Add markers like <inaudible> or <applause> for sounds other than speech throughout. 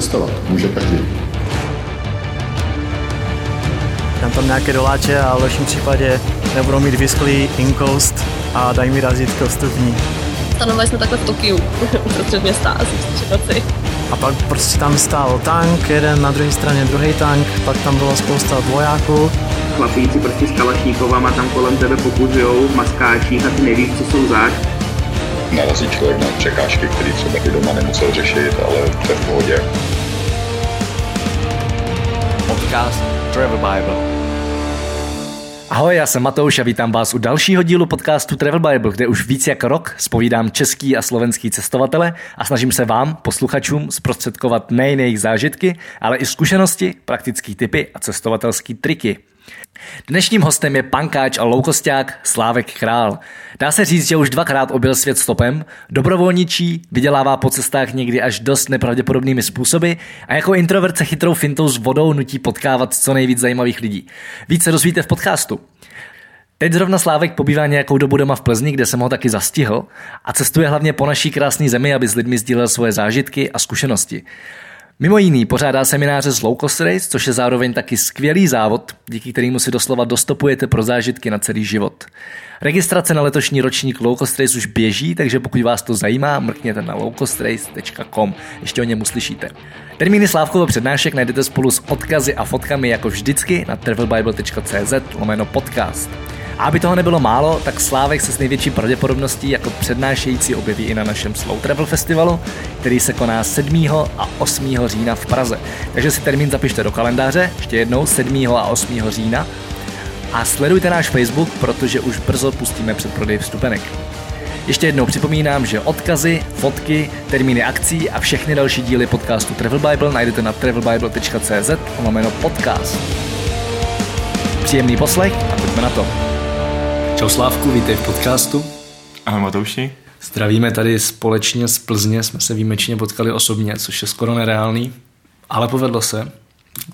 cestovat může každý. Dám tam nějaké doláče a v lepším případě nebudou mít vysklý inkoust a dají mi razítko vstupní. Stanovali jsme takhle v Tokiu, <laughs> uprostřed města, asi v noci. A pak prostě tam stál tank, jeden na druhé straně druhý tank, pak tam bylo spousta vojáků. Chlapíci prostě s kalašníkovama tam kolem tebe pokuzujou v maskáčích a ty nevíš, co jsou zač. Narazí člověk na překážky, které třeba i doma nemusel řešit, ale to je v pohodě. Podcast Travel Bible. Ahoj, já jsem Matouš a vítám vás u dalšího dílu podcastu Travel Bible, kde už víc jak rok spovídám český a slovenský cestovatele a snažím se vám, posluchačům, zprostředkovat nejen jejich zážitky, ale i zkušenosti, praktické typy a cestovatelské triky. Dnešním hostem je pankáč a loukosták Slávek Král. Dá se říct, že už dvakrát objel svět stopem, dobrovolničí, vydělává po cestách někdy až dost nepravděpodobnými způsoby a jako introvert se chytrou fintou s vodou nutí potkávat co nejvíc zajímavých lidí. Více se dozvíte v podcastu. Teď zrovna Slávek pobývá nějakou dobu doma v Plzni, kde jsem ho taky zastihl a cestuje hlavně po naší krásné zemi, aby s lidmi sdílel svoje zážitky a zkušenosti. Mimo jiný pořádá semináře z Low Cost Race, což je zároveň taky skvělý závod, díky kterému si doslova dostopujete pro zážitky na celý život. Registrace na letošní ročník Low Cost Race už běží, takže pokud vás to zajímá, mrkněte na lowcostrace.com, ještě o něm uslyšíte. Termíny Slávkovo přednášek najdete spolu s odkazy a fotkami jako vždycky na travelbible.cz lomeno podcast. A aby toho nebylo málo, tak Slávek se s největší pravděpodobností jako přednášející objeví i na našem Slow Travel Festivalu, který se koná 7. a 8. října v Praze. Takže si termín zapište do kalendáře, ještě jednou 7. a 8. října. A sledujte náš Facebook, protože už brzo pustíme předprodej vstupenek. Ještě jednou připomínám, že odkazy, fotky, termíny akcí a všechny další díly podcastu Travel Bible najdete na travelbible.cz lomeno podcast. Příjemný poslech a pojďme na to. Čau Slávku, vítej v podcastu. Ahoj Matouši. Zdravíme tady společně z Plzně, jsme se výjimečně potkali osobně, což je skoro nereálný, ale povedlo se.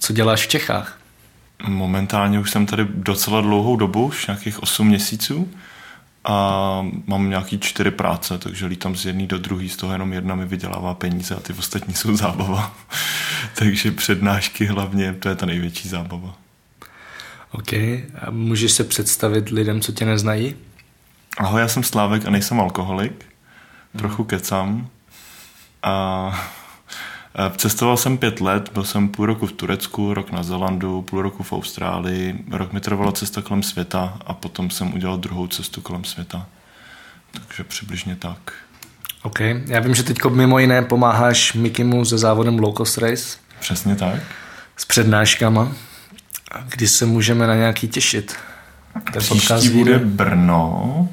Co děláš v Čechách? Momentálně už jsem tady docela dlouhou dobu, už nějakých 8 měsíců a mám nějaký čtyři práce, takže lítám z jedné do druhé, z toho jenom jedna mi vydělává peníze a ty ostatní jsou zábava. <laughs> takže přednášky hlavně, to je ta největší zábava. OK. A můžeš se představit lidem, co tě neznají? Ahoj, já jsem Slávek a nejsem alkoholik. Trochu kecám. A Cestoval jsem pět let, byl jsem půl roku v Turecku, rok na Zelandu, půl roku v Austrálii, rok mi trvala cesta kolem světa a potom jsem udělal druhou cestu kolem světa. Takže přibližně tak. OK. Já vím, že teď mimo jiné pomáháš Mikimu se závodem Low Cost Race. Přesně tak. S přednáškama. Kdy se můžeme na nějaký těšit? Ten Příští bude Brno.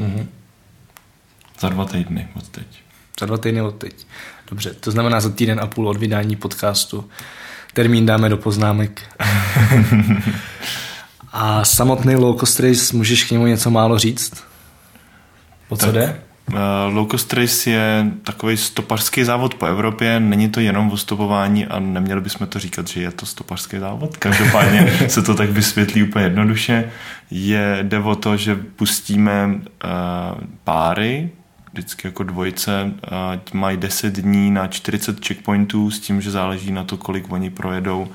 Mm-hmm. Za dva týdny od teď. Za dva týdny od teď. Dobře, to znamená za týden a půl od vydání podcastu. Termín dáme do poznámek. <laughs> a samotný low cost race, můžeš k němu něco málo říct? O co tak, jde? Uh, Low Cost Race je takový stopařský závod po Evropě, není to jenom o stopování a neměli bychom to říkat, že je to stopařský závod. Každopádně <laughs> se to tak vysvětlí úplně jednoduše. Je, jde o to, že pustíme uh, páry, vždycky jako dvojce, uh, mají 10 dní na 40 checkpointů s tím, že záleží na to, kolik oni projedou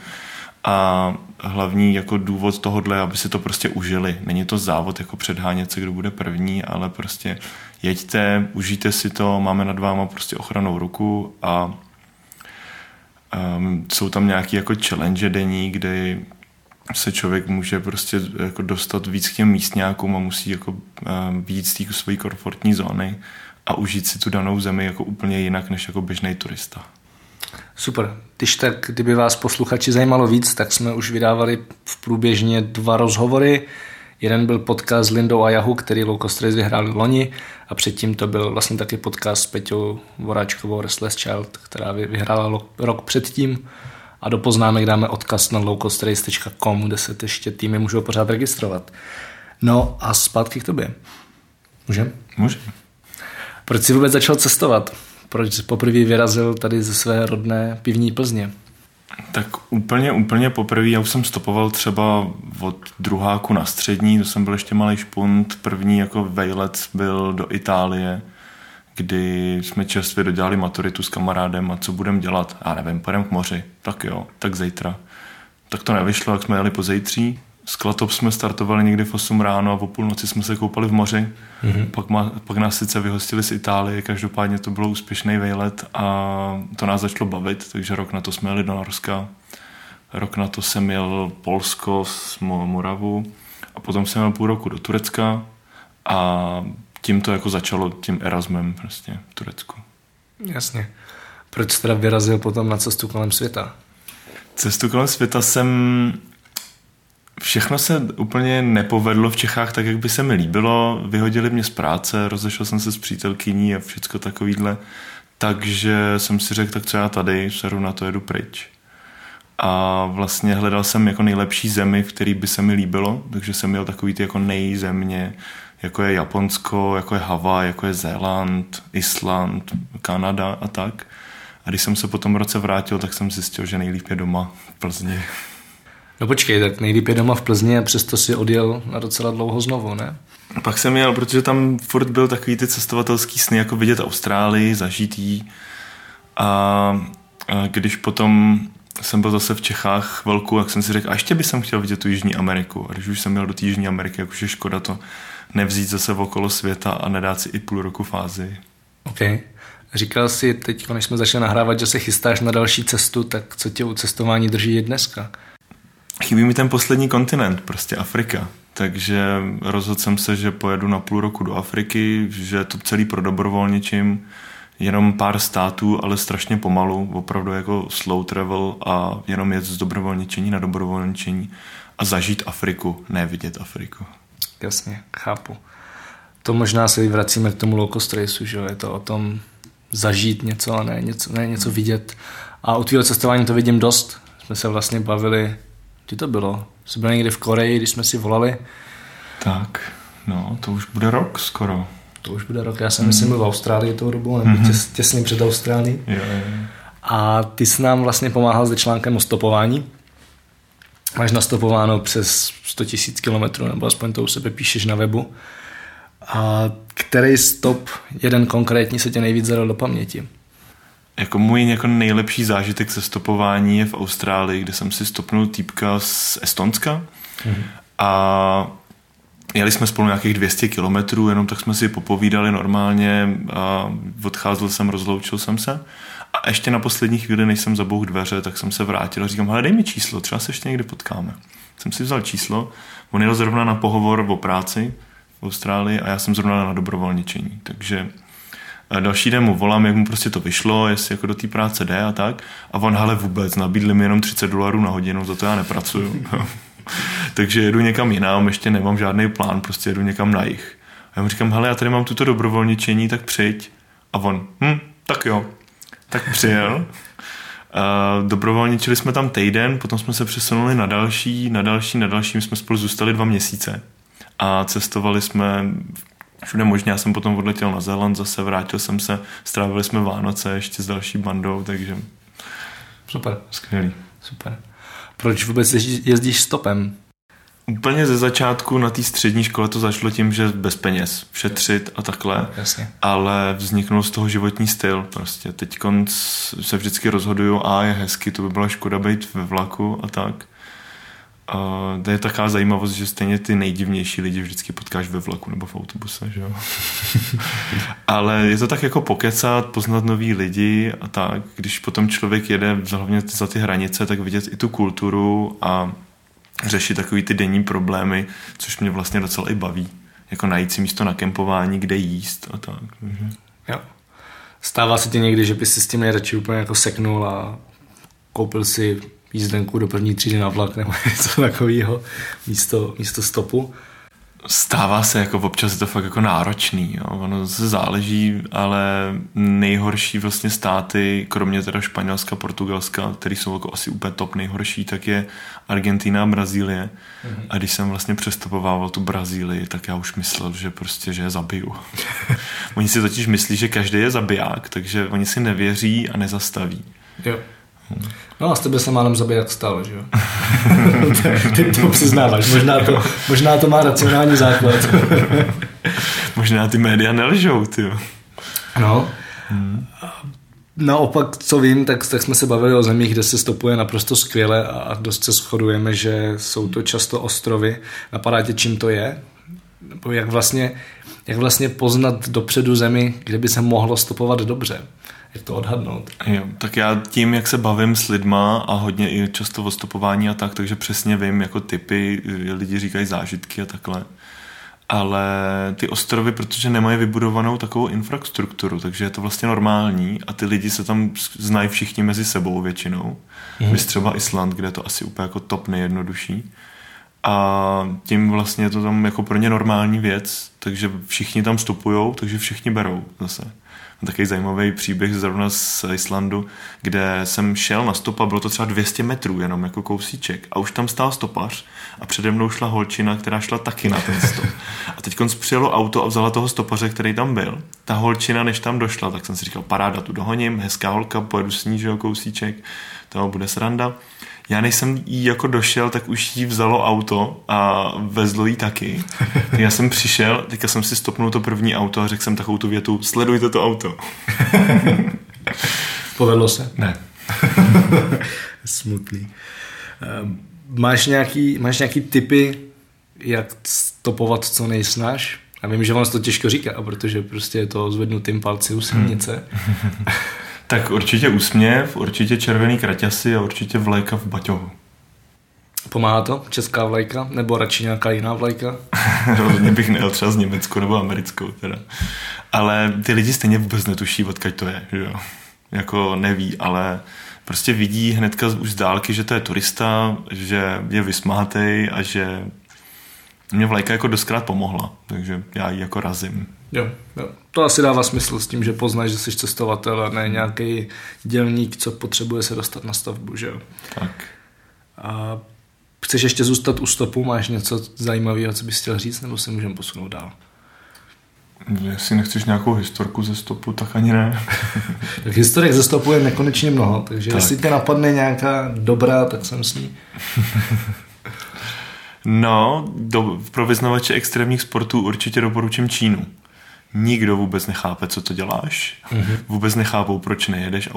a hlavní jako důvod tohohle, aby si to prostě užili. Není to závod jako předhánět se, kdo bude první, ale prostě jeďte, užijte si to, máme nad váma prostě ochranou ruku a um, jsou tam nějaký jako challenge denní, kde se člověk může prostě jako dostat víc k těm místňákům a musí jako um, víc z té své komfortní zóny a užít si tu danou zemi jako úplně jinak než jako běžný turista. Super. Když tak, kdyby vás posluchači zajímalo víc, tak jsme už vydávali v průběžně dva rozhovory. Jeden byl podcast s Lindou a Jahu, který Low Cost Race vyhrál loni a předtím to byl vlastně taky podcast s Peťou Voráčkovou Restless Child, která vyhrála rok předtím a do poznámek dáme odkaz na lowcostrace.com, kde se ještě týmy můžou pořád registrovat. No a zpátky k tobě. Můžem? Můžem. Proč jsi vůbec začal cestovat? Proč poprvé vyrazil tady ze své rodné pivní Plzně? Tak úplně, úplně poprvé, já už jsem stopoval třeba od druháku na střední, to jsem byl ještě malý špunt, první jako vejlet byl do Itálie, kdy jsme čerstvě dodělali maturitu s kamarádem a co budeme dělat? Já nevím, půjdeme k moři. Tak jo, tak zítra. Tak to nevyšlo, jak jsme jeli po zejtří. Z Klatop jsme startovali někdy v 8 ráno a o půlnoci jsme se koupali v moři. Mm-hmm. Pak, ma, pak nás sice vyhostili z Itálie, každopádně to bylo úspěšný vejlet a to nás začalo bavit, takže rok na to jsme jeli do Norska. Rok na to jsem jel Polsko s Moravu a potom jsem jel půl roku do Turecka a tím to jako začalo tím Erasmem prostě v Turecku. Jasně. Proč teda vyrazil potom na cestu kolem světa? Cestu kolem světa jsem Všechno se úplně nepovedlo v Čechách tak, jak by se mi líbilo. Vyhodili mě z práce, rozešel jsem se s přítelkyní a všechno takovýhle. Takže jsem si řekl, tak co já tady, seru na to jedu pryč. A vlastně hledal jsem jako nejlepší zemi, v který by se mi líbilo, takže jsem měl takový ty jako nejzemě, jako je Japonsko, jako je Havaj, jako je Zéland, Island, Kanada a tak. A když jsem se po tom roce vrátil, tak jsem zjistil, že nejlíp je doma v Plzni. No počkej, tak nejlíp je doma v Plzni a přesto si odjel na docela dlouho znovu, ne? Pak jsem jel, protože tam furt byl takový ty cestovatelský sny, jako vidět Austrálii, zažít jí. A, a když potom jsem byl zase v Čechách chvilku, jak jsem si řekl, a ještě bych chtěl vidět tu Jižní Ameriku. A když už jsem měl do té Jižní Ameriky, jak už je škoda to nevzít zase okolo světa a nedát si i půl roku fázi. OK. Říkal jsi teď, když jsme začali nahrávat, že se chystáš na další cestu, tak co tě u cestování drží i dneska? Chybí mi ten poslední kontinent, prostě Afrika. Takže rozhodl jsem se, že pojedu na půl roku do Afriky, že to celý pro dobrovolničím, jenom pár států, ale strašně pomalu, opravdu jako slow travel a jenom jet z dobrovolničení na dobrovolničení a zažít Afriku, ne vidět Afriku. Jasně, chápu. To možná se vracíme k tomu low cost že je to o tom zažít něco a ne něco, ne něco vidět. A u tvého cestování to vidím dost. Jsme se vlastně bavili, kdy to bylo? Jsi byl někdy v Koreji, když jsme si volali. Tak, no, to už bude rok skoro. To už bude rok, já jsem mm. myslím byl v Austrálii tou dobou, nebo mm-hmm. těs, těsně před Austrálií. Jo, jo. A ty jsi nám vlastně pomáhal s článkem o stopování. Máš nastopováno přes 100 000 kilometrů, nebo aspoň to u sebe píšeš na webu. A který stop, jeden konkrétní, se tě nejvíc zadal do paměti? Jako můj jako nejlepší zážitek se stopování je v Austrálii, kde jsem si stopnul týpka z Estonska mm-hmm. a jeli jsme spolu nějakých 200 kilometrů, jenom tak jsme si popovídali normálně a odcházel jsem, rozloučil jsem se. A ještě na poslední chvíli, než jsem zabouhl dveře, tak jsem se vrátil a říkám, hele, dej mi číslo, třeba se ještě někdy potkáme. Jsem si vzal číslo, on jel zrovna na pohovor o práci v Austrálii a já jsem zrovna na dobrovolničení, takže další den mu volám, jak mu prostě to vyšlo, jestli jako do té práce jde a tak. A on, hele vůbec, nabídli mi jenom 30 dolarů na hodinu, za to já nepracuju. <laughs> Takže jedu někam jinam, ještě nemám žádný plán, prostě jedu někam na jich. A já mu říkám, hele, já tady mám tuto dobrovolničení, tak přijď. A on, hm, tak jo. Tak přijel. Uh, dobrovolničili jsme tam týden, potom jsme se přesunuli na další, na další, na další, my jsme spolu zůstali dva měsíce. A cestovali jsme všude možně. Já jsem potom odletěl na Zéland, zase vrátil jsem se, strávili jsme Vánoce ještě s další bandou, takže super. Skvělý. Super. Proč vůbec jezdíš stopem? Úplně ze začátku na té střední škole to začalo tím, že bez peněz, šetřit a takhle, Jasně. ale vzniknul z toho životní styl prostě. Teď se vždycky rozhoduju, a je hezky, to by byla škoda být ve vlaku a tak. A to je taková zajímavost, že stejně ty nejdivnější lidi vždycky potkáš ve vlaku nebo v autobuse, že jo? <laughs> Ale je to tak jako pokecat, poznat nový lidi a tak. Když potom člověk jede hlavně za ty hranice, tak vidět i tu kulturu a řešit takový ty denní problémy, což mě vlastně docela i baví. Jako najít si místo na kempování, kde jíst a tak. Jo. Stává se ti někdy, že bys si s tím nejradši úplně jako seknul a koupil si jízdenku do první třídy na vlak nebo <laughs> něco takového místo, místo stopu. Stává se, jako občas je to fakt jako náročný, jo. ono se záleží, ale nejhorší vlastně státy, kromě teda Španělska, Portugalska, který jsou jako asi úplně top nejhorší, tak je Argentina a Brazílie. Mm-hmm. A když jsem vlastně přestupovával tu Brazílii, tak já už myslel, že prostě, že je zabiju. <laughs> oni si totiž myslí, že každý je zabiják, takže oni si nevěří a nezastaví. Jo. No a z tebe se málem zabijat stalo, že jo? <laughs> Ty to přiznáváš, možná to, možná to má racionální základ. <laughs> možná ty média nelžou, ty No. Naopak, co vím, tak, tak jsme se bavili o zemích, kde se stopuje naprosto skvěle a dost se shodujeme, že jsou to často ostrovy. Napadá tě, čím to je? Nebo jak vlastně, jak vlastně poznat dopředu zemi, kde by se mohlo stopovat dobře? Jak to odhadnout? Jo, tak já tím, jak se bavím s lidma a hodně i často o stopování a tak, takže přesně vím jako typy, lidi říkají zážitky a takhle ale ty ostrovy, protože nemají vybudovanou takovou infrastrukturu, takže je to vlastně normální a ty lidi se tam znají všichni mezi sebou většinou. Mm. Vys třeba Island, kde je to asi úplně jako top nejjednodušší. A tím vlastně je to tam jako pro ně normální věc, takže všichni tam vstupují, takže všichni berou zase takový zajímavý příběh zrovna z Islandu, kde jsem šel na stopa, bylo to třeba 200 metrů jenom jako kousíček a už tam stál stopař a přede mnou šla holčina, která šla taky na ten stop. A teď přijelo auto a vzala toho stopaře, který tam byl. Ta holčina, než tam došla, tak jsem si říkal, paráda, tu dohoním, hezká holka, pojedu s ní, že jo, kousíček, to bude sranda. Já než jsem jí jako došel, tak už jí vzalo auto a vezlo jí taky. Tak já jsem přišel, teďka jsem si stopnul to první auto a řekl jsem takovou tu větu, sledujte to auto. <laughs> Povedlo se? Ne. <laughs> Smutný. Ehm, máš nějaký, máš nějaký typy, jak stopovat co nejsnaž? Já vím, že vám to těžko říká, protože prostě je to zvednutým palci u silnice. <laughs> Tak určitě úsměv, určitě červený kraťasy a určitě vlajka v baťohu. Pomáhá to? Česká vlajka? Nebo radši nějaká jiná vlajka? <laughs> Rozhodně bych nejel třeba z Německou nebo americkou teda. Ale ty lidi stejně vůbec netuší, odkud to je. Že jo? Jako neví, ale prostě vidí hnedka už z dálky, že to je turista, že je vysmátej a že mě vlajka jako doskrát pomohla, takže já ji jako razím. Jo, jo, to asi dává smysl s tím, že poznáš, že jsi cestovatel a ne nějaký dělník, co potřebuje se dostat na stavbu, že jo. Tak. A chceš ještě zůstat u stopu? Máš něco zajímavého, co bys chtěl říct, nebo se můžeme posunout dál? Jestli nechceš nějakou historku ze stopu, tak ani ne. <laughs> tak historik ze stopu je nekonečně mnoho, takže tak. jestli tě napadne nějaká dobrá, tak jsem s ní. no, do, pro vyznavače extrémních sportů určitě doporučím Čínu nikdo vůbec nechápe, co to děláš. Mm-hmm. Vůbec nechápou, proč nejedeš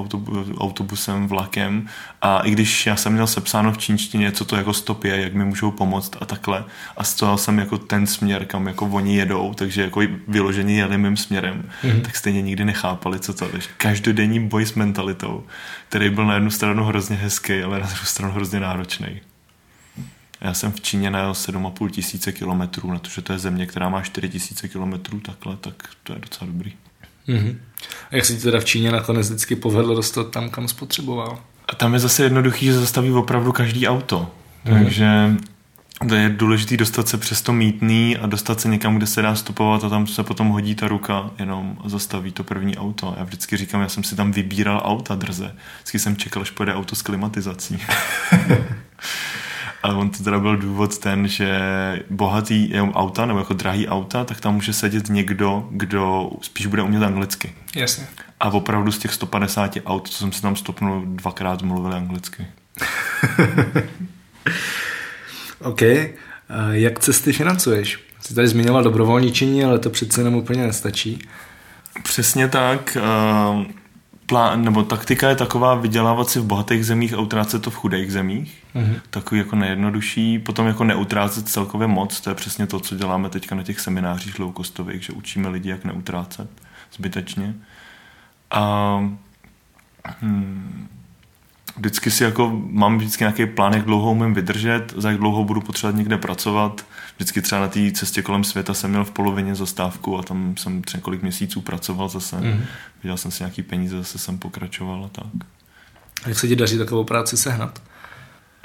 autobusem, vlakem. A i když já jsem měl sepsáno v čínštině, co to jako stop je, jak mi můžou pomoct a takhle. A stojal jsem jako ten směr, kam jako oni jedou, takže jako vyloženě jeli mým směrem, mm-hmm. tak stejně nikdy nechápali, co to je. Každodenní boj s mentalitou, který byl na jednu stranu hrozně hezký, ale na druhou stranu hrozně náročný. Já jsem v Číně najel 7,5 tisíce kilometrů, na to, že to je země, která má 4 tisíce kilometrů takhle, tak to je docela dobrý. Mm-hmm. A jak se ti teda v Číně nakonec vždycky povedlo dostat tam, kam spotřeboval? A tam je zase jednoduchý, že zastaví opravdu každý auto. Mm-hmm. Takže to je důležité dostat se přes to mítný a dostat se někam, kde se dá stopovat a tam se potom hodí ta ruka jenom a zastaví to první auto. Já vždycky říkám, já jsem si tam vybíral auta drze. Vždycky jsem čekal, až pojede auto s klimatizací. <laughs> ale on to teda byl důvod ten, že bohatý auta nebo jako drahý auta, tak tam může sedět někdo, kdo spíš bude umět anglicky. Jasně. A opravdu z těch 150 aut, co jsem si tam stopnul, dvakrát mluvili anglicky. <laughs> OK. Jak cesty financuješ? Jsi tady zmiňoval dobrovolničení, ale to přece jenom úplně nestačí. Přesně tak plán, nebo taktika je taková vydělávat si v bohatých zemích a utrácet to v chudých zemích. Mm-hmm. Takový jako nejjednodušší. Potom jako neutrácet celkově moc. To je přesně to, co děláme teďka na těch seminářích low-costových, že učíme lidi, jak neutrácet zbytečně. A hmm, vždycky si jako mám vždycky nějaký plán, jak dlouho umím vydržet, za jak dlouho budu potřebovat někde pracovat. Vždycky třeba na té cestě kolem světa jsem měl v polovině zastávku a tam jsem třeba několik měsíců pracoval zase. Mm. Viděl jsem si nějaký peníze, zase jsem pokračoval a tak. A jak se ti daří takovou práci sehnat?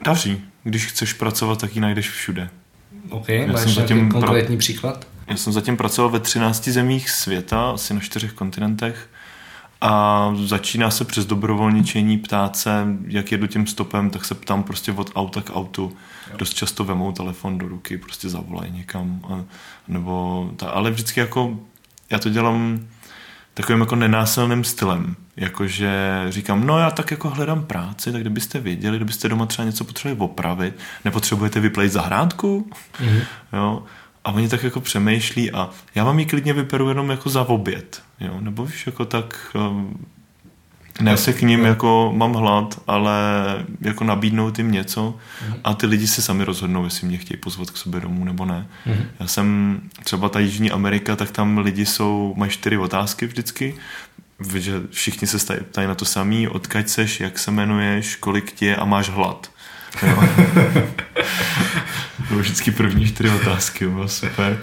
Daří. Když chceš pracovat, tak ji najdeš všude. OK, já máš zatím konkrétní pra... příklad? Já jsem zatím pracoval ve 13 zemích světa, asi na čtyřech kontinentech a začíná se přes dobrovolničení ptát se, jak jedu tím stopem, tak se ptám prostě od auta k autu. Jo. Dost často vemou telefon do ruky, prostě zavolají někam. A, nebo ta, ale vždycky jako, já to dělám takovým jako nenásilným stylem. Jakože říkám, no já tak jako hledám práci, tak kdybyste věděli, kdybyste doma třeba něco potřebovali opravit, nepotřebujete vyplejt zahrádku, mm-hmm. jo, A oni tak jako přemýšlí a já vám ji klidně vyperu jenom jako za oběd, jo, nebo víš, jako tak um, ne se k ním jako mám hlad, ale jako nabídnout jim něco a ty lidi si sami rozhodnou, jestli mě chtějí pozvat k sobě domů nebo ne. Mm-hmm. Já jsem třeba ta Jižní Amerika, tak tam lidi jsou, mají čtyři otázky vždycky, že všichni se ptají na to samý, odkaď seš, jak se jmenuješ, kolik tě je a máš hlad. <laughs> Bylo vždycky první čtyři otázky, bylo super.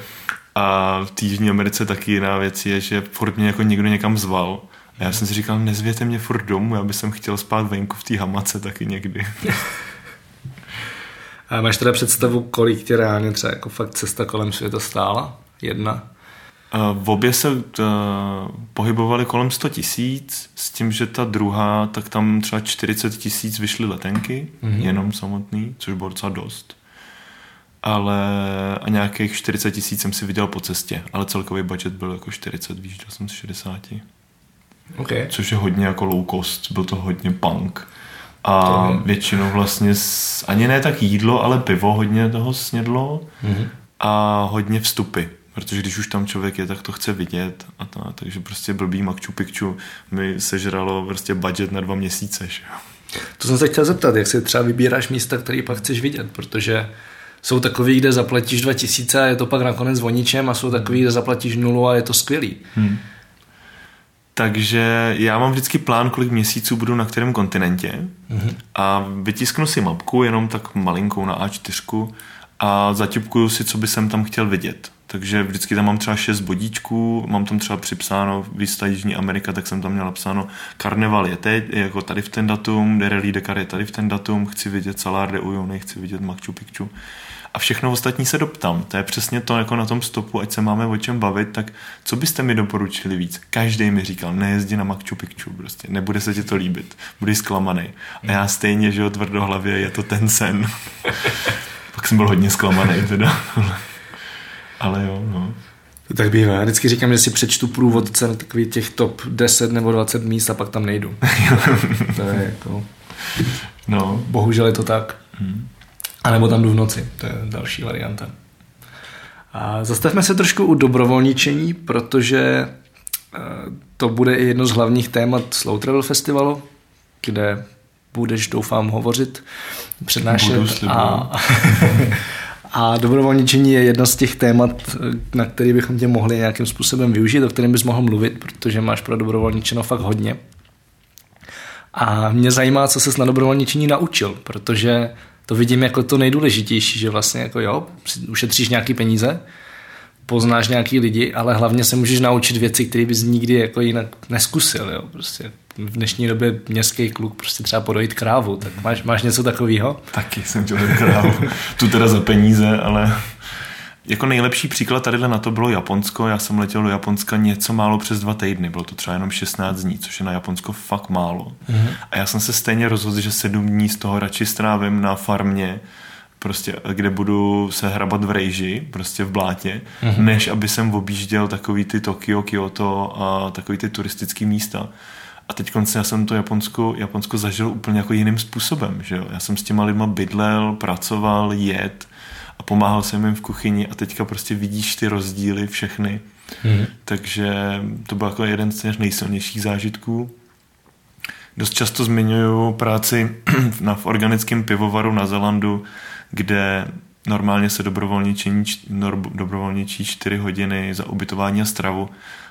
A v té Jižní Americe taky jiná věc je, že furt mě jako někdo někam zval a já jsem si říkal, nezvěte mě furt domů, já bych chtěl spát venku v té hamace taky někdy. <laughs> A máš teda představu, kolik tě reálně třeba jako fakt cesta kolem světa stála? Jedna? V obě se uh, pohybovali kolem 100 tisíc, s tím, že ta druhá, tak tam třeba 40 tisíc vyšly letenky, mm-hmm. jenom samotný, což bylo docela dost. Ale a nějakých 40 tisíc jsem si viděl po cestě, ale celkový budget byl jako 40, víš, jsem z 60. Okay. Což je hodně jako low cost, byl to hodně punk. A většinou vlastně s, ani ne tak jídlo, ale pivo hodně toho snědlo mm-hmm. a hodně vstupy. Protože když už tam člověk je, tak to chce vidět. A to, takže prostě blbý Makču Pikču mi sežralo prostě budget na dva měsíce. Že? To jsem se chtěl zeptat, jak si třeba vybíráš místa, které pak chceš vidět, protože jsou takový, kde zaplatíš 2000 a je to pak nakonec voničem a jsou takový, kde zaplatíš nulu a je to skvělý. Hmm. Takže já mám vždycky plán, kolik měsíců budu na kterém kontinentě mm-hmm. a vytisknu si mapku, jenom tak malinkou na A4 a zaťupkuju si, co by jsem tam chtěl vidět. Takže vždycky tam mám třeba šest bodíčků, mám tam třeba připsáno Vista Jižní Amerika, tak jsem tam měl napsáno Karneval je teď, je jako tady v ten datum, Derelí Dakar je tady v ten datum, chci vidět Salar de Uyuni, chci vidět Machu Picchu a všechno ostatní se doptám. To je přesně to, jako na tom stopu, ať se máme o čem bavit, tak co byste mi doporučili víc? Každý mi říkal, nejezdi na Machu Picchu, prostě, nebude se ti to líbit, budeš zklamaný. A já stejně, že jo, tvrdohlavě, je to ten sen. <laughs> Pak jsem byl hodně zklamaný teda. Ale jo, no. To tak bývá. Já vždycky říkám, že si přečtu průvodce na takových těch top 10 nebo 20 míst a pak tam nejdu. <laughs> to je jako... No. Bohužel je to tak. Hmm. A nebo tam jdu v noci, to je další varianta. A zastavme se trošku u dobrovolničení, protože eh, to bude i jedno z hlavních témat Slow Travel Festivalu, kde budeš, doufám, hovořit, přednášet. Budu, a, <laughs> a dobrovolničení je jedno z těch témat, na který bychom tě mohli nějakým způsobem využít, o kterém bys mohl mluvit, protože máš pro dobrovolničeno fakt hodně. A mě zajímá, co ses na dobrovolničení naučil, protože to vidím jako to nejdůležitější, že vlastně jako jo, ušetříš nějaký peníze, poznáš nějaký lidi, ale hlavně se můžeš naučit věci, které bys nikdy jako jinak neskusil. Jo. Prostě v dnešní době městský kluk prostě třeba podojit krávu, tak máš, máš něco takového? Taky jsem chtěl krávu. tu teda za peníze, ale jako nejlepší příklad tady na to bylo Japonsko. Já jsem letěl do Japonska něco málo přes dva týdny. Bylo to třeba jenom 16 dní, což je na Japonsko fakt málo. Mm-hmm. A já jsem se stejně rozhodl, že sedm dní z toho radši strávím na farmě, prostě, kde budu se hrabat v rejži, prostě v blátě, mm-hmm. než aby jsem objížděl takový ty Tokio, Kyoto a takový ty turistické místa. A teď konce já jsem to Japonsko, Japonsko zažil úplně jako jiným způsobem. Že jo? Já jsem s těma lidma bydlel, pracoval, jet, a pomáhal jsem jim v kuchyni a teďka prostě vidíš ty rozdíly všechny. Mm. Takže to byl jako jeden z těch nejsilnějších zážitků. Dost často zmiňuju práci <clears throat> na, v organickém pivovaru na Zelandu, kde normálně se dobrovolničí, dobrovolničí 4 hodiny za ubytování a stravu.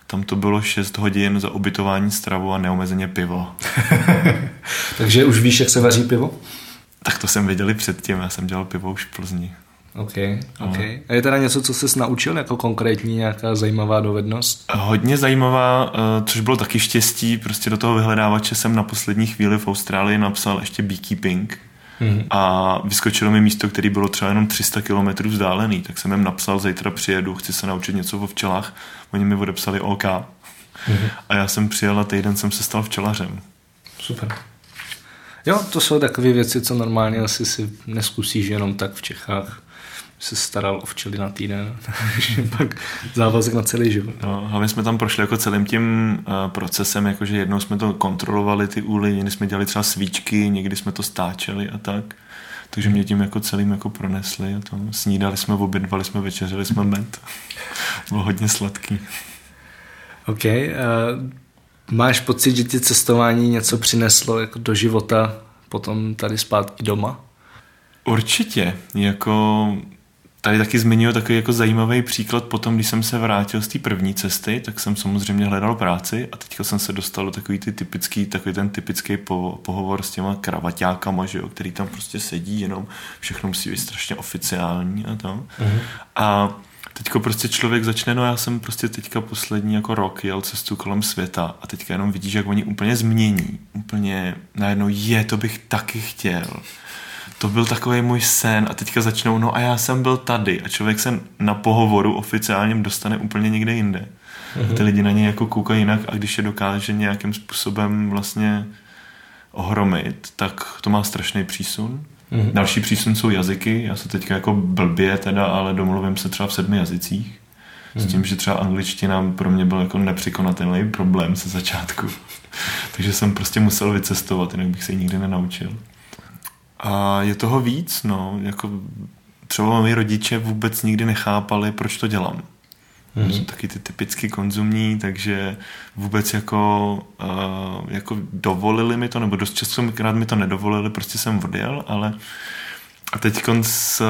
Tam to bylo 6 hodin za ubytování, stravu a neomezeně pivo. <laughs> Takže už víš, jak se vaří pivo? Tak to jsem věděli předtím, já jsem dělal pivo už v Plzni. OK, OK. A je teda něco, co jsi naučil, jako konkrétní nějaká zajímavá dovednost? Hodně zajímavá, eh, což bylo taky štěstí, prostě do toho vyhledávače jsem na poslední chvíli v Austrálii napsal ještě beekeeping, Hmm. A vyskočilo mi místo, které bylo třeba jenom 300 km vzdálený, tak jsem jim napsal, zítra přijedu, chci se naučit něco o včelách. Oni mi odepsali OK. Hmm. A já jsem přijel a týden jsem se stal včelařem. Super. Jo, to jsou takové věci, co normálně asi si neskusíš jenom tak v Čechách se staral o včely na týden, <laughs> pak závazek na celý život. No, hlavně jsme tam prošli jako celým tím uh, procesem, jakože jednou jsme to kontrolovali ty úly, někdy jsme dělali třeba svíčky, někdy jsme to stáčeli a tak. Takže mě tím jako celým jako pronesli a to snídali jsme, obědvali jsme, večeřili jsme med. <laughs> Bylo hodně sladký. OK. Uh, máš pocit, že ti cestování něco přineslo jako do života potom tady zpátky doma? Určitě. Jako tady taky zmiňuji takový jako zajímavý příklad potom, když jsem se vrátil z té první cesty, tak jsem samozřejmě hledal práci a teďka jsem se dostal do takový ty typický, takový ten typický po, pohovor s těma kravaťákama, že jo, který tam prostě sedí, jenom všechno musí být strašně oficiální a to. Mm-hmm. A teďko prostě člověk začne, no já jsem prostě teďka poslední jako rok jel cestu kolem světa a teďka jenom vidíš, jak oni úplně změní. Úplně najednou je, to bych taky chtěl to byl takový můj sen a teďka začnou, no a já jsem byl tady a člověk se na pohovoru oficiálním dostane úplně někde jinde. Mm-hmm. Ty lidi na něj jako koukají jinak a když je dokáže nějakým způsobem vlastně ohromit, tak to má strašný přísun. Mm-hmm. Další přísun jsou jazyky. Já se teďka jako blbě teda, ale domluvím se třeba v sedmi jazycích. Mm-hmm. S mhm. tím, že třeba angličtina pro mě byl jako nepřekonatelný problém se začátku. <laughs> Takže jsem prostě musel vycestovat, jinak bych se ji nikdy nenaučil. A je toho víc, no, jako třeba moji rodiče vůbec nikdy nechápali, proč to dělám. Mm-hmm. Jsou taky ty typicky konzumní, takže vůbec jako, uh, jako dovolili mi to, nebo dost častokrát mi to nedovolili, prostě jsem odjel, ale a teď konc,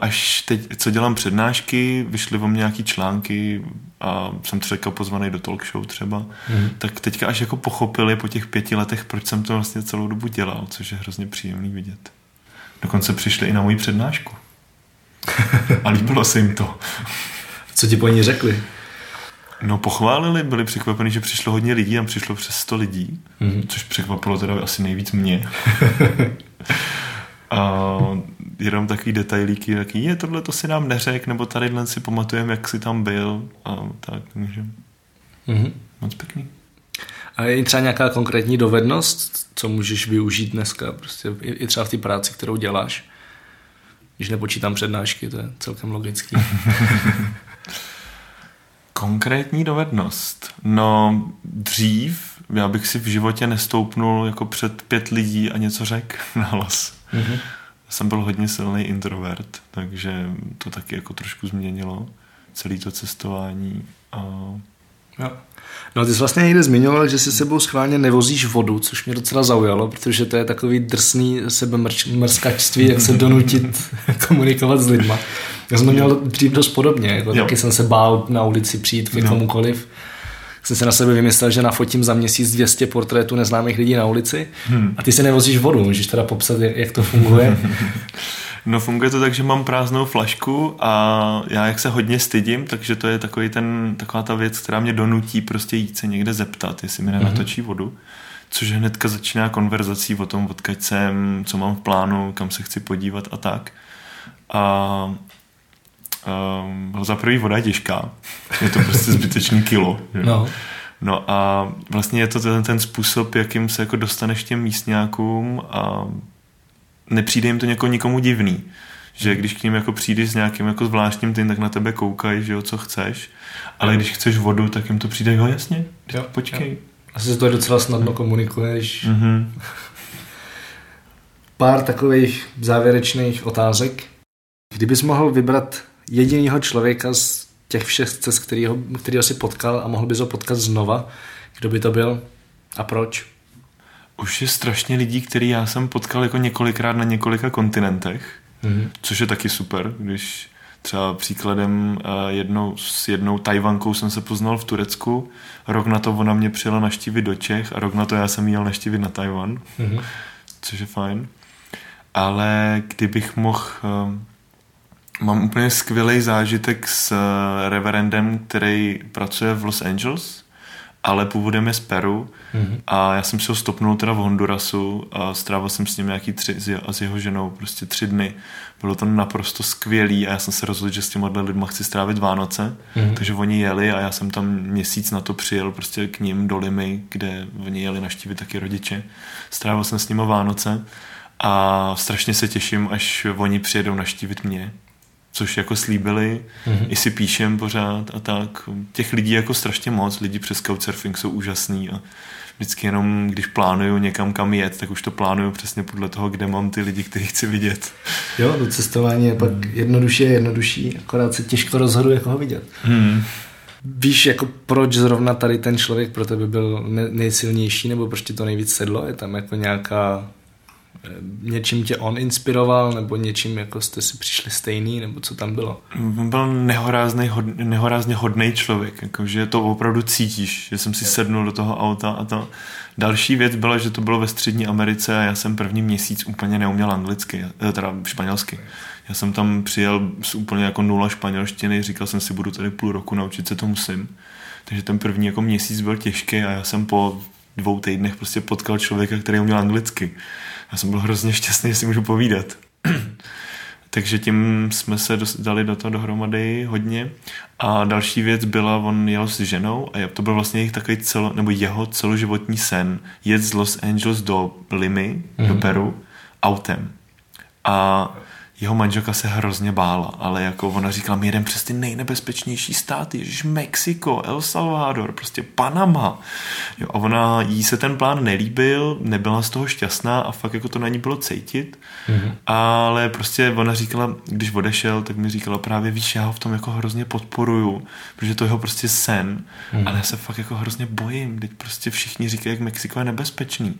až teď, co dělám přednášky, vyšly o mě nějaký články a jsem třeba pozvaný do talk show třeba, mm. tak teďka až jako pochopili po těch pěti letech, proč jsem to vlastně celou dobu dělal, což je hrozně příjemný vidět. Dokonce přišli i na moji přednášku. A líbilo se jim to. Co ti po ní řekli? No pochválili, byli překvapeni, že přišlo hodně lidí, tam přišlo přes 100 lidí, mm-hmm. což překvapilo teda asi nejvíc mě. <laughs> a jenom takový detailíky, jaký je, tohle to si nám neřek, nebo tady si pamatujeme, jak jsi tam byl a tak, takže mm-hmm. moc pěkný. A je třeba nějaká konkrétní dovednost, co můžeš využít dneska, prostě i, i třeba v té práci, kterou děláš? Když nepočítám přednášky, to je celkem logický. <laughs> Konkrétní dovednost? No, dřív já bych si v životě nestoupnul jako před pět lidí a něco řekl <laughs> na hlas. Mm-hmm. Jsem byl hodně silný introvert, takže to taky jako trošku změnilo celé to cestování. A... Jo. No ty jsi vlastně někde zmiňoval, že si sebou schválně nevozíš vodu, což mě docela zaujalo, protože to je takový drsný sebemrskačství, jak se donutit <laughs> komunikovat s lidma. Já jsem to měl dřív dost podobně, jako taky jsem se bál na ulici přijít k komukoliv. Jsem se na sebe vymyslel, že nafotím za měsíc 200 portrétů neznámých lidí na ulici hmm. a ty si nevozíš vodu, můžeš teda popsat, jak to funguje? <laughs> No funguje to tak, že mám prázdnou flašku a já jak se hodně stydím, takže to je takový ten, taková ta věc, která mě donutí prostě jít se někde zeptat, jestli mi nenatočí vodu. Což hnedka začíná konverzací o tom, odkaď jsem, co mám v plánu, kam se chci podívat a tak. A um, za prvý voda je těžká. Je to prostě zbytečný kilo. No. No a vlastně je to ten, ten způsob, jakým se jako dostaneš těm místňákům a nepřijde jim to něko, nikomu divný. Že když k ním jako přijdeš s nějakým jako zvláštním tím, tak na tebe koukají, že jo, co chceš. Ale když chceš vodu, tak jim to přijde, jo, jasně, jo, počkej. Jo. Asi se to docela snadno komunikuješ. Mm-hmm. Pár takových závěrečných otázek. Kdybys mohl vybrat jediného člověka z těch všech cest, kterýho, kterýho si potkal a mohl bys ho potkat znova, kdo by to byl a proč? už je strašně lidí, který já jsem potkal jako několikrát na několika kontinentech, mm-hmm. což je taky super, když třeba příkladem eh, jednou, s jednou Tajvankou jsem se poznal v Turecku, rok na to ona mě přijela naštívit do Čech a rok na to já jsem jel naštívit na Tajvan, mm-hmm. což je fajn. Ale kdybych mohl eh, Mám úplně skvělý zážitek s eh, reverendem, který pracuje v Los Angeles ale původem je z Peru mm-hmm. a já jsem si ho stopnul teda v Hondurasu a strávil jsem s ním nějaký tři, a s jeho ženou prostě tři dny. Bylo to naprosto skvělý a já jsem se rozhodl, že s těma lidma chci strávit Vánoce, mm-hmm. takže oni jeli a já jsem tam měsíc na to přijel prostě k ním do Limy, kde oni jeli naštívit taky rodiče. Strávil jsem s nimi Vánoce a strašně se těším, až oni přijedou naštívit mě což jako slíbili, mm-hmm. i si píšem pořád a tak. Těch lidí jako strašně moc, lidi přes Couchsurfing jsou úžasný a vždycky jenom, když plánuju někam kam jet, tak už to plánuju přesně podle toho, kde mám ty lidi, který chci vidět. Jo, to cestování je pak jednodušší jednodušší, akorát se těžko rozhoduje, koho vidět. Hmm. Víš, jako proč zrovna tady ten člověk pro tebe byl nejsilnější, nebo proč ti to nejvíc sedlo? Je tam jako nějaká něčím tě on inspiroval, nebo něčím jako jste si přišli stejný, nebo co tam bylo? Byl nehorázný, hod, nehorázně hodný člověk, jakože to opravdu cítíš, že jsem si sednul do toho auta a to. Další věc byla, že to bylo ve střední Americe a já jsem první měsíc úplně neuměl anglicky, eh, teda španělsky. Já jsem tam přijel s úplně jako nula španělštiny, říkal jsem si, budu tady půl roku, naučit se to musím. Takže ten první jako měsíc byl těžký a já jsem po dvou týdnech prostě potkal člověka, který uměl anglicky. Já jsem byl hrozně šťastný, že si můžu povídat. <clears throat> Takže tím jsme se dali do toho dohromady hodně. A další věc byla, on jel s ženou a to byl vlastně jejich takový celo, nebo jeho celoživotní sen, jet z Los Angeles do Limy, mm-hmm. do mhm. Peru, autem. A jeho manželka se hrozně bála, ale jako ona říkala, my jedeme přes ty nejnebezpečnější státy, ježiš, Mexiko, El Salvador, prostě Panama. Jo, a ona, jí se ten plán nelíbil, nebyla z toho šťastná a fakt jako to na ní bylo cítit, mm-hmm. ale prostě ona říkala, když odešel, tak mi říkala právě, víš, já ho v tom jako hrozně podporuju, protože to je jeho prostě sen, mm-hmm. ale já se fakt jako hrozně bojím, teď prostě všichni říkají, jak Mexiko je nebezpečný.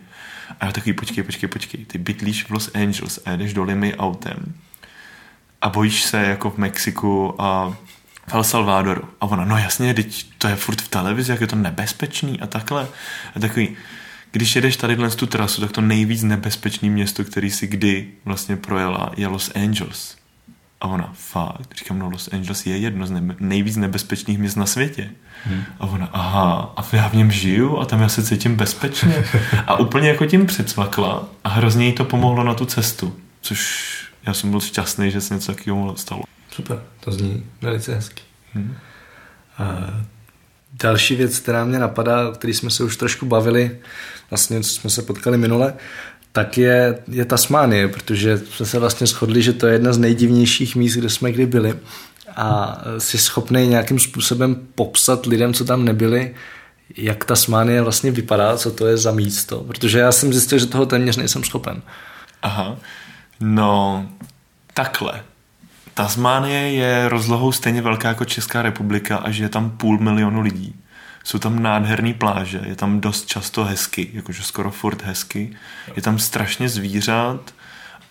A já takový, počkej, počkej, počkej, ty bydlíš v Los Angeles a jdeš do Limy autem a bojíš se jako v Mexiku a v El Salvadoru. A ona, no jasně, teď to je furt v televizi, jak je to nebezpečný a takhle. A takový, když jedeš tady dnes tu trasu, tak to nejvíc nebezpečný město, který si kdy vlastně projela, je Los Angeles. A ona, fakt, říkám, no Los Angeles je jedno z nebe- nejvíc nebezpečných měst na světě. Hmm. A ona, aha, a já v něm žiju a tam já se cítím bezpečně. <laughs> A úplně jako tím předsvakla a hrozně jí to pomohlo na tu cestu, což já jsem byl šťastný, že se něco takového stalo. Super, to zní velice hezky. Hmm. A další věc, která mě napadá, o který jsme se už trošku bavili, vlastně jsme se potkali minule, tak je, je Tasmánie, protože jsme se vlastně shodli, že to je jedna z nejdivnějších míst, kde jsme kdy byli a jsi schopný nějakým způsobem popsat lidem, co tam nebyli, jak Tasmánie vlastně vypadá, co to je za místo, protože já jsem zjistil, že toho téměř nejsem schopen. Aha, No, takhle. Tasmánie je rozlohou stejně velká jako Česká republika a že je tam půl milionu lidí. Jsou tam nádherné pláže, je tam dost často hezky, jakože skoro furt hezky. Je tam strašně zvířat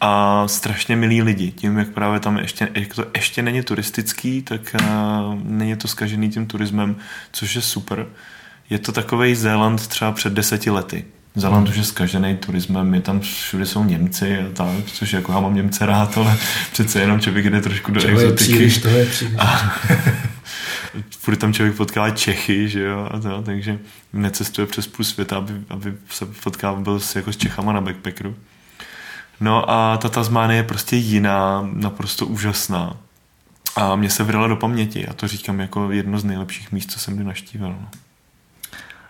a strašně milí lidi. Tím, jak právě tam ještě, jak to ještě není turistický, tak uh, není to skažený tím turismem, což je super. Je to takový Zéland třeba před deseti lety. Zeland už je zkažený turismem, je tam všude jsou Němci a tak, což jako já mám Němce rád, ale <laughs> přece jenom člověk jde trošku do exotiky. Je příliš, to je příliš. A, <laughs> furt tam člověk potkává Čechy, že jo, a to, takže necestuje přes půl světa, aby, aby se potkával byl s, jako s Čechama na backpackeru. No a ta Tasmánie je prostě jiná, naprosto úžasná. A mě se vrala do paměti a to říkám jako jedno z nejlepších míst, co jsem kdy naštívil. No.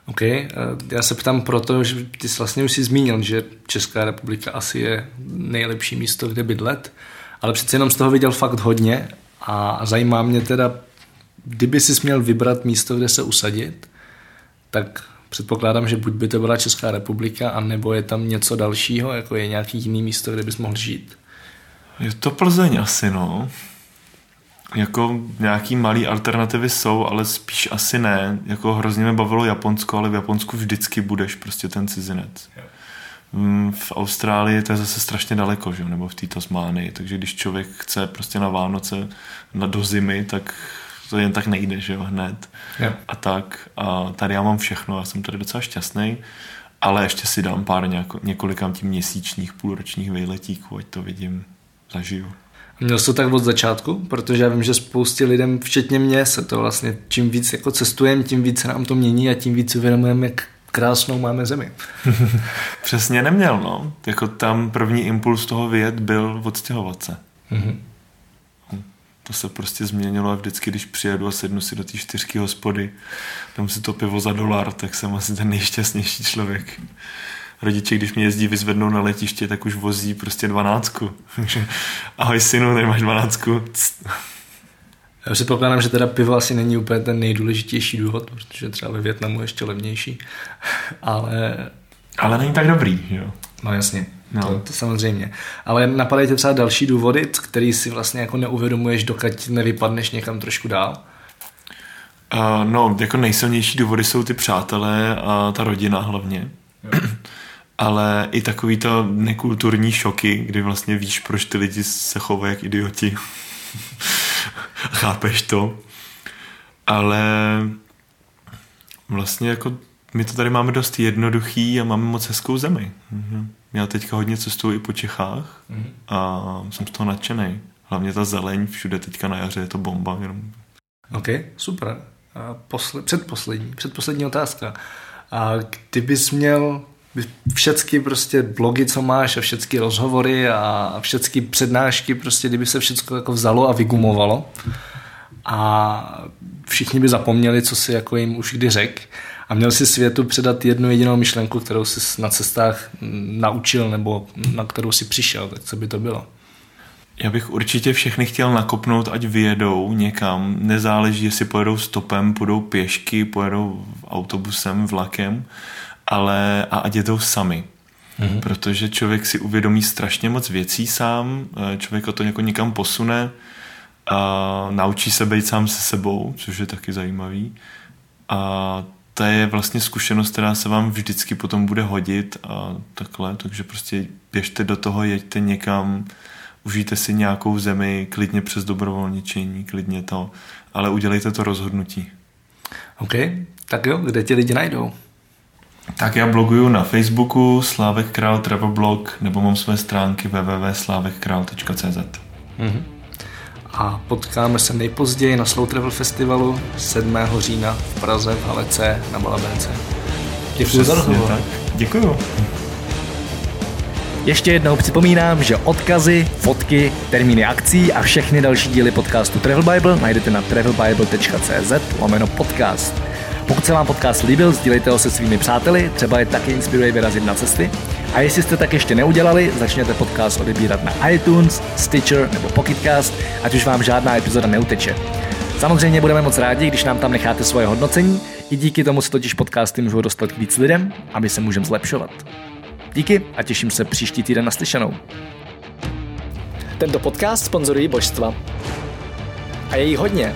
OK, eh, já se ptám proto, že ty jsi vlastně už si zmínil, že Česká republika asi je nejlepší místo, kde bydlet, ale přece jenom z toho viděl fakt hodně a zajímá mě teda, kdyby si měl vybrat místo, kde se usadit, tak předpokládám, že buď by to byla Česká republika, anebo je tam něco dalšího, jako je nějaký jiný místo, kde bys mohl žít. Je to Plzeň asi, no. Jako nějaký malý alternativy jsou, ale spíš asi ne. Jako hrozně mě bavilo Japonsko, ale v Japonsku vždycky budeš prostě ten cizinec. Mm, v Austrálii to je zase strašně daleko, že? nebo v té Tasmánii, takže když člověk chce prostě na Vánoce, na do zimy, tak to jen tak nejde, že jo, hned. Yeah. A tak. A tady já mám všechno, já jsem tady docela šťastný, ale ještě si dám pár několika tím měsíčních, půlročních vejletíků, ať to vidím, zažiju. Měl jsi to tak od začátku? Protože já vím, že spoustě lidem, včetně mě, se to vlastně, čím víc jako cestujeme, tím víc se nám to mění a tím víc uvědomujeme, jak krásnou máme zemi. <laughs> Přesně neměl, no. Jako tam první impuls toho vyjet byl odstěhovat se. Mm-hmm. To se prostě změnilo a vždycky, když přijedu a sednu si do té čtyřky hospody, tam si to pivo za dolar, tak jsem asi ten nejšťastnější člověk. Rodiče, když mě jezdí vyzvednou na letiště, tak už vozí prostě dvanáctku. Ahoj synu, tady máš dvanáctku. Já si pokládám, že teda pivo asi není úplně ten nejdůležitější důvod, protože třeba ve Větnamu je ještě levnější, ale... Ale není tak dobrý, jo. No jasně, No. To, to samozřejmě. Ale napadají tě třeba další důvody, který si vlastně jako neuvědomuješ, dokud nevypadneš někam trošku dál? Uh, no, jako nejsilnější důvody jsou ty přátelé a ta rodina hlavně. Ale i takový to nekulturní šoky, kdy vlastně víš, proč ty lidi se chovají jak idioti. <laughs> Chápeš to. Ale vlastně jako my to tady máme dost jednoduchý a máme moc hezkou zemi. Mhm. Já teďka hodně cestuju i po Čechách a jsem z toho nadšený. Hlavně ta zeleň všude teďka na jaře je to bomba. Jenom OK, super. A posle, předposlední, předposlední otázka. A kdybys měl všechny prostě blogy, co máš a všechny rozhovory a všechny přednášky, prostě kdyby se všechno jako vzalo a vygumovalo a všichni by zapomněli, co si jako jim už kdy řek a měl si světu předat jednu jedinou myšlenku, kterou jsi na cestách naučil nebo na kterou si přišel, tak co by to bylo? Já bych určitě všechny chtěl nakopnout, ať vyjedou někam. Nezáleží, jestli pojedou stopem, půjdou pěšky, pojedou autobusem, vlakem, ale a ať jedou sami. Mm-hmm. Protože člověk si uvědomí strašně moc věcí sám, člověk to jako někam posune, a naučí se být sám se sebou, což je taky zajímavý. A to je vlastně zkušenost, která se vám vždycky potom bude hodit a takhle, takže prostě běžte do toho, jeďte někam, užijte si nějakou zemi, klidně přes dobrovolničení, klidně to, ale udělejte to rozhodnutí. OK, tak jo, kde ti lidi najdou? Tak já bloguju na Facebooku Slávek Král Travel Blog nebo mám své stránky www.slávekkrál.cz mm-hmm. A potkáme se nejpozději na Slow Travel Festivalu 7. října v Praze v hale C na Balabence. Děkuji za rozhovor. Děkuji. Ještě jednou připomínám, že odkazy, fotky, termíny akcí a všechny další díly podcastu Travel Bible najdete na travelbible.cz lomeno podcast. Pokud se vám podcast líbil, sdílejte ho se svými přáteli, třeba je taky inspiruje vyrazit na cesty. A jestli jste tak ještě neudělali, začněte podcast odebírat na iTunes, Stitcher nebo Pocketcast, ať už vám žádná epizoda neuteče. Samozřejmě budeme moc rádi, když nám tam necháte svoje hodnocení, i díky tomu se totiž podcasty můžou dostat k víc lidem, aby se můžeme zlepšovat. Díky a těším se příští týden na slyšenou. Tento podcast sponzorují božstva. A je jí hodně.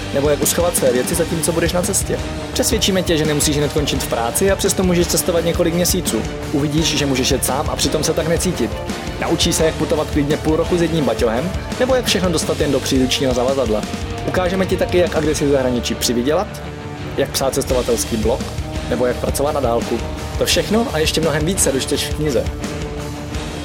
nebo jak uschovat své věci zatímco budeš na cestě. Přesvědčíme tě, že nemusíš hned končit v práci a přesto můžeš cestovat několik měsíců. Uvidíš, že můžeš jet sám a přitom se tak necítit. Naučíš se, jak putovat klidně půl roku s jedním baťohem, nebo jak všechno dostat jen do příručního zavazadla. Ukážeme ti taky, jak a kde si v zahraničí přivydělat, jak psát cestovatelský blog, nebo jak pracovat na dálku. To všechno a ještě mnohem víc se dočteš v knize.